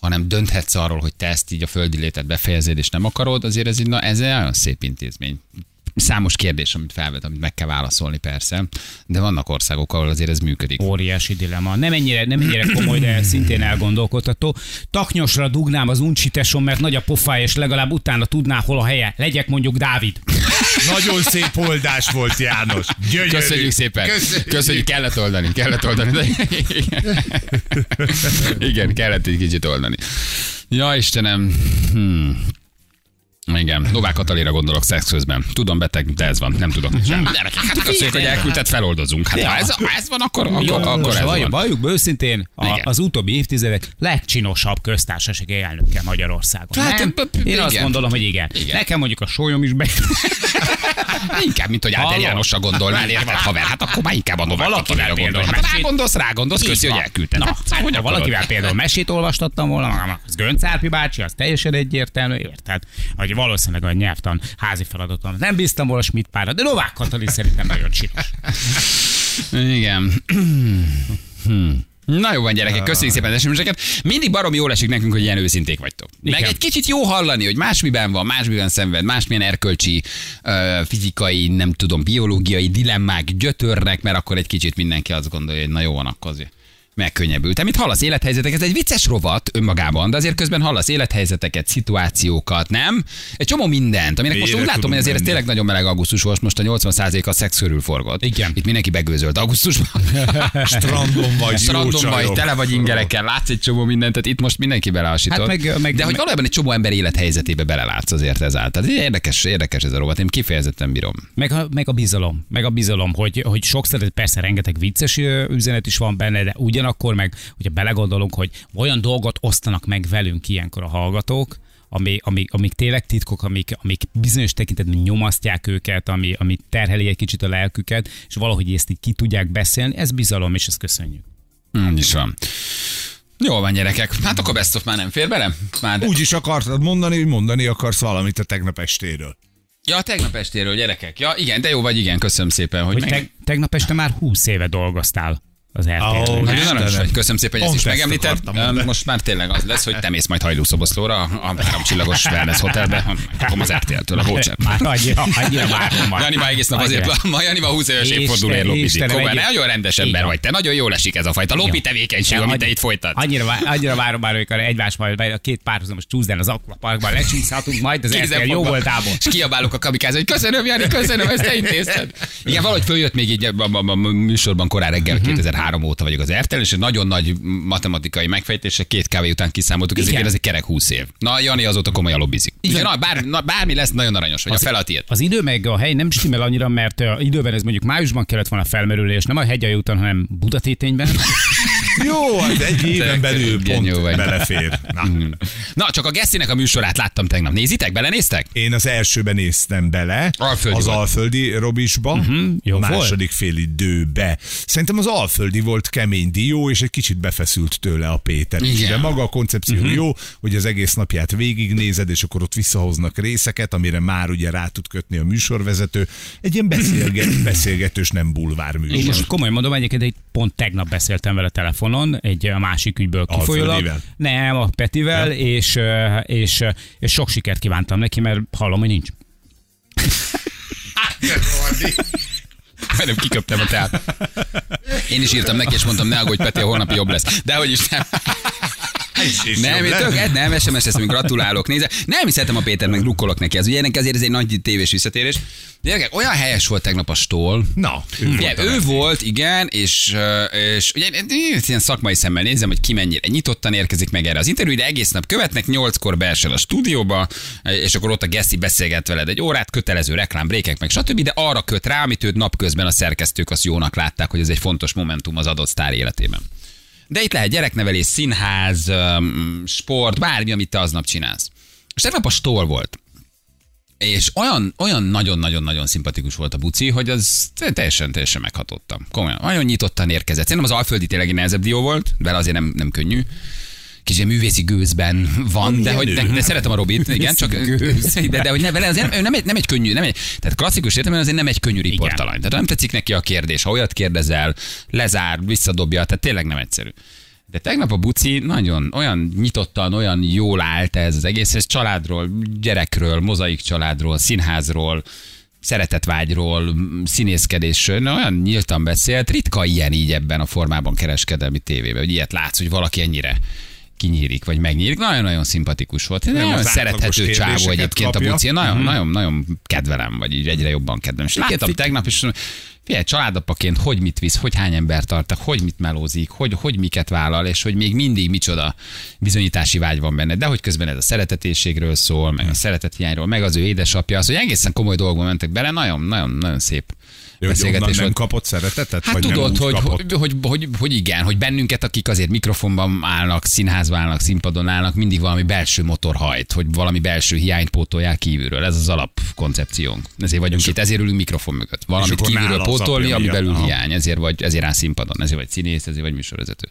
hanem dönthetsz arról, hogy te ezt így a földi létet befejezed, és nem akarod, azért ez, egy, na, ez egy nagyon szép intézmény. Számos kérdés, amit felvet, amit meg kell válaszolni persze, de vannak országok, ahol azért ez működik. Óriási dilemma. Nem ennyire, nem ennyire komoly, de szintén elgondolkodható. Taknyosra dugnám az uncsitesom, mert nagy a pofája, és legalább utána tudná, hol a helye. Legyek mondjuk Dávid. Nagyon szép oldás volt, János. Gyönyörű. Köszönjük szépen. Köszönjük. Köszönjük, kellett oldani, kellett oldani. De... Igen, kellett egy kicsit oldani. Ja, Istenem. Hmm. Igen, Novák Katalira gondolok szex közben. Tudom, beteg, de ez van, nem tudok mit sem. Hát köszönjük, hogy elküldted, feloldozunk. Hát ha ez, ha ez van, akkor, akkor, akkor ez van. valljuk be őszintén, a, az utóbbi évtizedek legcsinosabb köztársasági elnöke Magyarországon. Hát, nem? Én azt igen. gondolom, hogy igen. Igen. Nekem mondjuk a sólyom is be... Inkább, mint hogy Áder? Jánosra gondolnál, érted, haver? Hát akkor már inkább a Novák Katalira gondolsz. Hát mesét- rágondolsz, rágondolsz, köszi, Így hogy elküldted. Na, Hát, hogy ha valakivel például mesét olvastattam volna, az Gönc Árpi bácsi, az teljesen egyértelmű, érted? Hogy valószínűleg a nyelvtan házi feladatom. Nem bíztam volna Schmidt párra, de Novák Katalin szerintem nagyon csinos. Igen. Hmm. Na jó van, gyerekek, köszönjük szépen az sms Mindig barom jól esik nekünk, hogy ilyen őszinték vagytok. Meg Igen. egy kicsit jó hallani, hogy másmiben van, másmiben szenved, másmilyen erkölcsi, fizikai, nem tudom, biológiai dilemmák gyötörnek, mert akkor egy kicsit mindenki azt gondolja, hogy na jó van, akkor azért megkönnyebbült. Te mit hallasz élethelyzeteket? Ez egy vicces rovat önmagában, de azért közben hallasz élethelyzeteket, szituációkat, nem? Egy csomó mindent, aminek most Mélyre úgy látom, hogy azért ez tényleg nagyon meleg augusztus volt, most a 80% a szex körül forgott. Igen. Itt mindenki begőzölt augusztusban. Strandon vagy, Strandon vagy, tele vagy ingerekkel, látsz egy csomó mindent, tehát itt most mindenki beleasított. Hát meg- meg- De hogy valójában egy csomó ember élethelyzetébe belelátsz azért ezáltal. Tehát érdekes, érdekes ez a rovat, én kifejezetten bírom. Meg a, meg a bizalom, meg a bizalom, hogy, hogy sokszor persze rengeteg vicces üzenet is van benne, de ugyanakkor meg, hogyha belegondolunk, hogy olyan dolgot osztanak meg velünk ilyenkor a hallgatók, ami, ami, amik tényleg titkok, amik, amik bizonyos tekintetben nyomasztják őket, ami, ami terheli egy kicsit a lelküket, és valahogy ezt így ki tudják beszélni, ez bizalom, és ezt köszönjük. Úgy is van. Jó van, gyerekek. Hát akkor best of már nem fér bele? Már Úgy is akartad mondani, hogy mondani akarsz valamit a tegnap estéről. Ja, tegnap estéről, gyerekek. Ja, igen, de jó vagy, igen, köszönöm szépen, hogy, Hogy meg... te, tegnap este már 20 éve dolgoztál az Ó, RTL-ben. Nagyon vagy, köszönöm szépen, hogy ezt is Pont ezt megemlíted. akartam mondani. Most már tényleg az lesz, hogy te mész majd hajlószoboszlóra a háromcsillagos wellness hotelbe, megkapom az RTL-től a voucher. Már annyira, annyira várom már. Jani már egész nap azért, ma Jani ma 20 éves. Istenem, Komolyan, egy- nagyon rendes ember vagy te, nagyon jól esik ez a fajta lopi tevékenység, amit te itt folytat. Annyira, annyira várom már, amikor egymás majd a két párhuzamos csúszdán az akvaparkban lecsúszhatunk majd az RTL jó voltából. És kiabálok a kamikáz, hogy köszönöm, Jani, köszönöm, ezt te intézted. Igen, valahogy följött még így a, műsorban korán reggel, 2003 óta vagyok az RTL, és egy nagyon nagy matematikai megfejtésre két kávé után kiszámoltuk, ezért Igen. ez egy kerek 20 év. Na, Jani azóta komolyan lobbizik. Igen, na, bár, na, bármi lesz, nagyon aranyos vagy, a fele a tiéd. Az idő meg a hely nem stimmel annyira, mert ö, időben ez mondjuk májusban kellett volna felmerülni, és nem a hegyai úton, hanem Budatétényben. Jó, az egy éven belül jó pont vagy. belefér. Na. Na, csak a Gesszinek a műsorát láttam tegnap. Nézitek? Belenéztek? Én az elsőben néztem bele, Alföldi az volt. Alföldi Robisba, uh-huh, jó a volt. második fél időbe. Szerintem az Alföldi volt kemény dió, és egy kicsit befeszült tőle a Péter. Igen. De maga a koncepció uh-huh. jó, hogy az egész napját végignézed, és akkor ott visszahoznak részeket, amire már ugye rá tud kötni a műsorvezető. Egy ilyen beszélget, beszélgetős, nem bulvár műsor. most komolyan mondom, egyébként egy pont tegnap beszéltem vele telefonon, egy ö, másik ügyből kifolyólag. Nem, a Petivel, ja. és, és, és sok sikert kívántam neki, mert hallom, hogy nincs. Majdnem kiköptem a teát. Én is írtam neki, és mondtam, ne aggódj, Peti, a holnapi jobb lesz. De hogy is nem. Nem, én tök, Ed, nem, SMS-ez, még gratulálok, nézze. Nem is szeretem a Péter, meg drukkolok neki. Ez ugye ennek azért ez egy nagy tévés visszatérés. De gyerekek, olyan helyes volt tegnap a stól. Na, ő Ugye, volt a ő volt, igen, és, és ugye ilyen szakmai szemmel nézem, hogy ki mennyire nyitottan érkezik meg erre az interjú, de egész nap követnek, nyolckor beesel a stúdióba, és akkor ott a Geszi beszélget veled egy órát, kötelező reklám, brékek, meg stb., de arra köt rá, amit őt napközben a szerkesztők azt jónak látták, hogy ez egy fontos momentum az adott sztár életében. De itt lehet gyereknevelés, színház, sport, bármi, amit te aznap csinálsz. És tegnap a stól volt. És olyan, olyan nagyon-nagyon-nagyon szimpatikus volt a buci, hogy az teljesen, teljesen meghatottam. Komolyan. Nagyon nyitottan érkezett. Szerintem az Alföldi tényleg egy nehezebb dió volt, vele azért nem, nem könnyű. Kis ilyen művészi gőzben van, de, hogy, de, de, szeretem a Robit, igen, csak de, de hogy ne, vele azért nem, nem, egy, nem egy könnyű, nem egy, tehát klasszikus értelemben azért nem egy könnyű riportalany. Tehát nem tetszik neki a kérdés, ha olyat kérdezel, lezár, visszadobja, tehát tényleg nem egyszerű. De tegnap a buci nagyon olyan nyitottan, olyan jól állt ez az egész, ez családról, gyerekről, mozaik családról, színházról, szeretetvágyról, színészkedésről, na, olyan nyíltan beszélt, ritka ilyen így ebben a formában kereskedelmi tévében, hogy ilyet látsz, hogy valaki ennyire kinyírik, vagy megnyírik. Nagyon-nagyon szimpatikus volt. Nem nagyon szerethető csávó egyébként kapja. a buci. Nagyon, nagyon, nagyon kedvelem, vagy így egyre jobban kedvelem. És láttam tegnap, és Figyelj, családapaként hogy mit visz, hogy hány ember tartak, hogy mit melózik, hogy, hogy miket vállal, és hogy még mindig micsoda bizonyítási vágy van benne. De hogy közben ez a szeretetésségről szól, meg a szeretethiányról, meg az ő édesapja, az, hogy egészen komoly dolgokba mentek bele, nagyon, nagyon, nagyon szép Beszélgetés nem volt. kapott szeretetet? Hát vagy nem tudod, hogy, hogy, hogy, hogy, hogy, igen, hogy bennünket, akik azért mikrofonban állnak, színházban állnak, színpadon állnak, mindig valami belső motor hajt, hogy valami belső hiányt pótolják kívülről. Ez az alapkoncepciónk. Ezért vagyunk itt, ezért ülünk mikrofon mögött. Valamit kívülről pótolni, ami belül Aha. hiány, ezért vagy, ezért áll színpadon, ezért vagy színész, ezért vagy műsorvezető.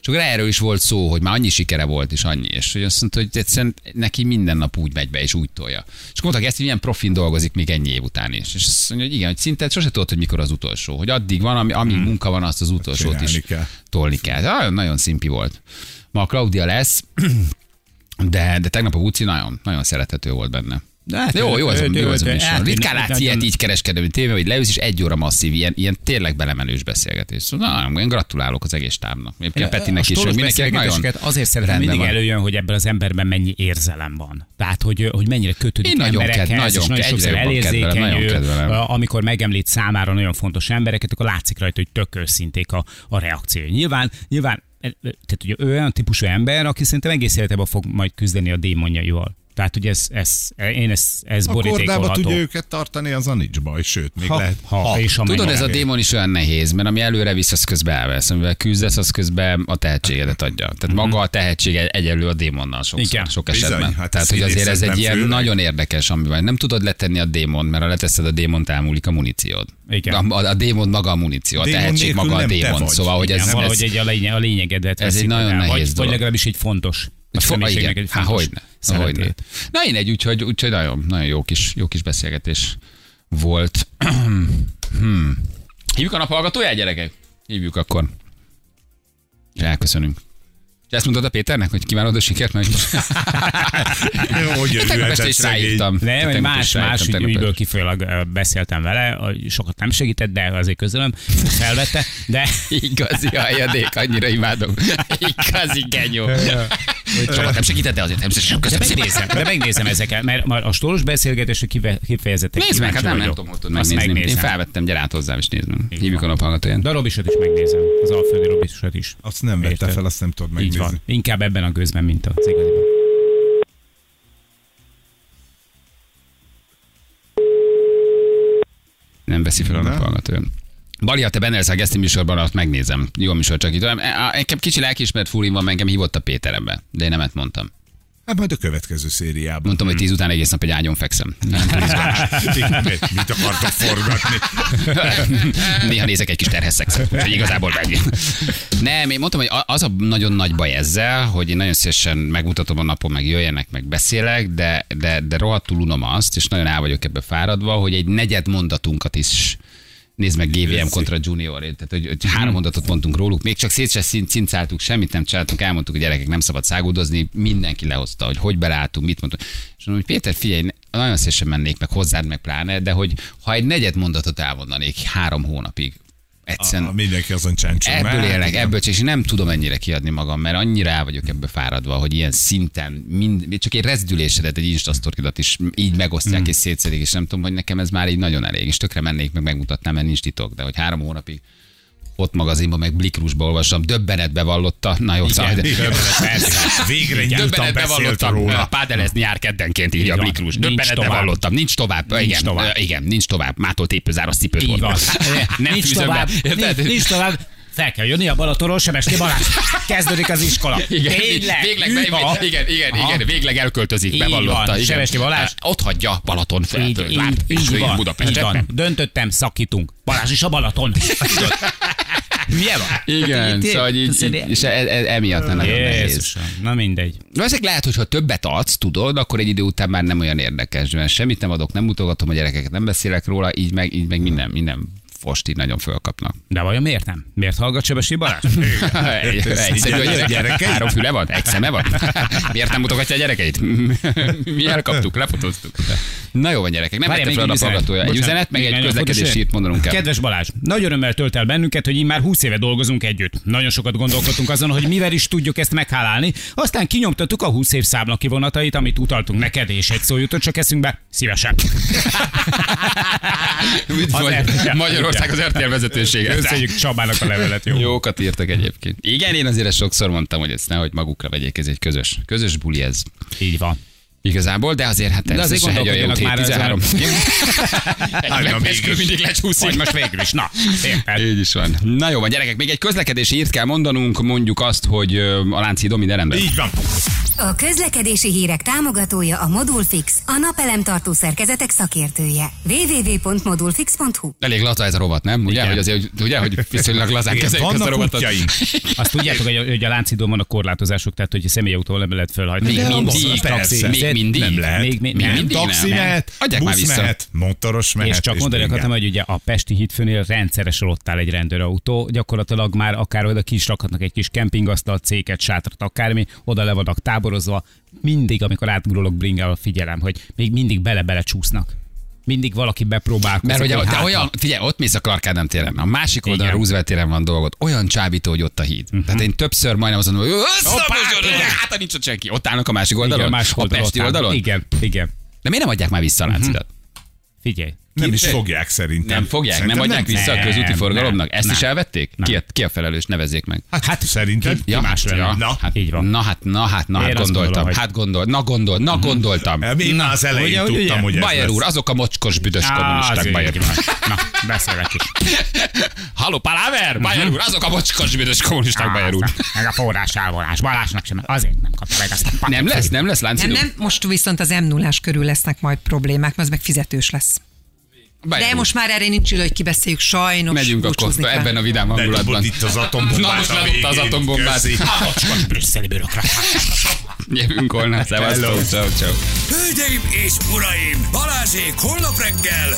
És akkor erről is volt szó, hogy már annyi sikere volt, és annyi, és hogy azt mondta, hogy egyszerűen neki minden nap úgy megy be, és úgy tolja. És akkor mondták ezt, hogy milyen profin dolgozik még ennyi év után is. És azt mondja, hogy igen, hogy szinte sose tudod, hogy mikor az utolsó. Hogy addig van, ami, amíg munka van, azt az utolsót is kell. tolni kell. Nagyon, nagyon szimpi volt. Ma a Claudia lesz, de, de tegnap a Buci nagyon, nagyon szerethető volt benne. Hát jó, jó az a, jó az a műsor. hát, Ritkán látsz ilyet így kereskedelmi tévé, hogy leülsz, és egy óra masszív, ilyen, ilyen tényleg belemenős beszélgetés. Szóval na, én gratulálok az egész tábnak. Egyébként Petinek is, hogy mindenkinek nagyon azért szeretem mindig van. előjön, hogy ebben az emberben mennyi érzelem van. Tehát, hogy, hogy mennyire kötődik Én emberekhez, ked- és nagyon nagyon sokszor kedvelem. amikor megemlít számára nagyon fontos embereket, akkor látszik rajta, hogy tök őszinték a, a reakció. Nyilván, nyilván tehát ugye ő olyan típusú ember, aki szerintem egész életében fog majd küzdeni a démonjaival. Tehát, hogy ez, ez, én ez, ez A borítékolható. tudja őket tartani, az a nincs baj, sőt, még Ha, lehet. ha, és Tudod, ez a démon is olyan nehéz, mert ami előre visz, az közben elvesz. Amivel küzdesz, az közben a tehetségedet adja. Tehát maga a tehetség egyelő a démonnal sokszor, Igen. sok Bizony, esetben. hát Tehát, hogy azért ez egy ilyen főleg. nagyon érdekes, ami van. Nem tudod letenni a démon, mert ha leteszed a démont, elmúlik a muníciód. Igen. A, a, a démon maga a muníció, a Démon tehetség maga a démon. Szóval, hogy Igen, ez, valahogy ez, egy a, lényeg, a lényegedet ez egy nagyon nehéz vagy, dolog. vagy legalábbis egy fontos. A Fo- igen, egy há, hogyne. Hogyne. Na én egy, úgyhogy, úgyhogy nagyon, nagyon jó kis, jó kis beszélgetés volt. hmm. Hívjuk a naphallgatóját, gyerekek? Hívjuk akkor. És elköszönünk. És ezt mondtad a Péternek, hogy kívánod a sikert? Mert... Hogy Tegnap este is ráírtam. Nem, is más, más ügy, ügyből kifolyólag beszéltem vele, sokat nem segített, de azért közölöm, felvette, de Igazi hajadék, annyira imádom. Igazi genyó. Sokat nem segített, de azért de köszönöm szépen. megnézem, de megnézem ezeket, mert már a stolos beszélgetésre kifejezetten Nézd meg, hát nem, nem tudom, hogy tudod Azt megnézni. Én megnézem. felvettem, gyere át hozzám, és nézd meg. Így Hívjuk a van. naphallgatóját. De a Robisot is megnézem, az Alföldi Robisot is. Azt nem vette fel, azt nem tudod Így megnézni. van. Inkább ebben a gőzben, mint az igaziban. Nem veszi fel a Na. Bali, ha te benne leszel a Geszti műsorban, azt megnézem. Jó műsor, csak itt. Nekem kicsi lelkiismeret fúrim van, engem hívott a Péter ebbe, de én nemet mondtam. Hát majd a következő szériában. Mondtam, hogy tíz után egész nap egy ágyon fekszem. Mit akartok forgatni? Néha nézek egy kis terhes szexet, hogy igazából meg. Nem, én mondtam, hogy az a nagyon nagy baj ezzel, hogy én nagyon szívesen megmutatom a napon, meg jöjjenek, meg beszélek, de, de, de rohadtul unom azt, és nagyon el vagyok ebbe fáradva, hogy egy negyed mondatunkat is Nézd meg GVM kontra Junior, tehát hogy, hogy három mondatot mondtunk róluk, még csak szét se cin- cincáltuk, semmit nem csináltunk, elmondtuk, hogy gyerekek nem szabad száguldozni, mindenki lehozta, hogy hogy beleálltunk, mit mondtunk. És mondom, hogy Péter, figyelj, nagyon szívesen mennék meg hozzád, meg pláne, de hogy ha egy negyed mondatot elmondanék három hónapig, egyszerűen A, mindenki azon csáncson. Ebből élek, ebből és én nem tudom ennyire kiadni magam, mert annyira el vagyok ebbe fáradva, hogy ilyen szinten, mind, csak egy rezdülésedet, egy instasztoridat is így megosztják és szétszedik, és nem tudom, hogy nekem ez már így nagyon elég, és tökre mennék, meg megmutatnám, mert nincs titok, de hogy három hónapig ott magazinban, meg Blikrusba olvasom, döbbenetbe vallotta, na jó, szóval, Végre Döbbenetbe vallottam, róla. pádelezni jár keddenként így a. Blikrus. Döbbenetbe vallottam, nincs tovább. Nincs igen, tovább. igen, nincs tovább. Mától tépőzáros cipőt. Nem nincs tovább, nincs tovább. Fel kell jönni a Balatonról, Sebesti Balázs. Kezdődik az iskola. Igen, Tényleg? végleg, be, igen, igen, Aha. igen, végleg elköltözik, Így bevallotta. van. Igen. Sebesti Balázs. Ott hagyja Balaton fel. Így, így, és így van, így Budapestet. van. Döntöttem, szakítunk. Balázs is a Balaton. Milyen van? Igen, szóval hogy így, így, és e, e, emiatt nem nagyon nehéz. Na mindegy. Valószínűleg lehet, hogy ha többet adsz, tudod, akkor egy idő után már nem olyan érdekes, mert semmit nem adok, nem mutogatom a gyerekeket, nem beszélek róla, így meg, így meg minden, minden fosti nagyon fölkapnak. De vajon miért nem? Miért hallgat Sebesti Balázs? Egy- Egyszerű a gyerek. Három füle van? Egy szeme van? Miért nem mutogatja a gyerekeit? Mi elkaptuk, lefotóztuk. Na jó van gyerekek, nem Várjál, vette fel a még egy üzenet, meg egy közlekedési írt mondanunk kell. Kedves Balázs, nagy örömmel tölt el bennünket, hogy így már 20 éve dolgozunk együtt. Nagyon sokat gondolkodtunk azon, hogy mivel is tudjuk ezt meghálálni. Aztán kinyomtattuk a 20 év számla kivonatait, amit utaltunk neked, és egy szó jutott csak eszünkbe. Szívesen. Üdv Az Magy- RTL. Magyarország az RTL vezetősége. Köszönjük Csabának a levelet, jó? Jókat írtak egyébként. Igen, én azért sokszor mondtam, hogy ezt nehogy magukra vegyék, ez egy közös, közös buli ez. Így van. Igazából, de azért hát De azért egy gondolkodjanak már 13. ezen. Nem, eskü mindig lecsúszik. Vagy most végül is. Na, érted? Így is van. Na jó van, gyerekek, még egy közlekedési írt kell mondanunk, mondjuk azt, hogy a Lánchídon minden rendben. Így van. A közlekedési hírek támogatója a Modulfix, a napelemtartó szerkezetek szakértője. www.modulfix.hu Elég laza ez a rovat, nem? Ugye, Igen. hogy azért, ugye, hogy viszonylag lazán kezeljük ezt a rovatot. Azt tudjátok, hogy a, hogy a Láncidon vannak korlátozások, tehát hogy személyautóval nem lehet fölhajtani. Még mindig, persze. taxi, még mindig. Nem lehet. Még- még- nem. mindig Taxi nem. mehet, Adják busz vissza. mehet, motoros mehet. és csak mondani bringás. akartam, hogy ugye a Pesti hídfőnél rendszeresen ott áll egy rendőrautó, gyakorlatilag már akár oda ki is rakhatnak egy kis kempingasztalt, széket, sátrat, akármi, oda le vannak táborozva. Mindig, amikor átgurulok bringával, figyelem, hogy még mindig bele-bele csúsznak. Mindig valaki bepróbálkozik. Mert ugye, hogy de hát- olyan, figyelj, ott mész a Clark Ádám téren, a másik oldalon. Roosevelt téren van dolgod, olyan csábító, hogy ott a híd. Uh-huh. Tehát én többször majdnem azt mondom, hogy hát nincs ott senki. Ott állnak a másik oldalon, igen, más a Pesti oldalon. Igen, igen. De miért nem adják már vissza a láncidat? Figyelj. Nem is Ki- fogják szerintem. Nem fogják, nem Szerintem adják vissza a Nem, közúti nem, forgalomnak? Ezt nem. is elvették? Nem. Ki a, ki a felelős? Nevezzék meg. Hát, hát szerinted? Ja, más ja, Na, hát, így van. Na hát, na hát, na hát gondoltam. gondolom, hogy- Hát gondol, na gondol, na gondoltam. Én már az elején ugye, ugye, tudtam, hogy ez Bajer úr, azok a mocskos büdös Á, kommunisták, Bajer úr. Na, beszélek is. Halló, Paláver? Bajer úr, azok a mocskos büdös kommunisták, Bajer úr. Meg a forrás elvonás. Balázsnak sem. Azért nem kapta meg azt Nem lesz, nem lesz Nem, láncidó? nem, most viszont az m 0 körül lesznek majd problémák, mert az meg fizetős lesz. Bajer De most már erre nincs idő, hogy kibeszéljük, sajnos. Megyünk akkor ebben a vidám hangulatban. Itt az atombombát Na most a ledobta az atombombát. Köszi. Mocskos brüsszeli bürokrat. Jövünk holnap, szevasztok, ciao, ciao. Hölgyeim és uraim, Balázsék holnap reggel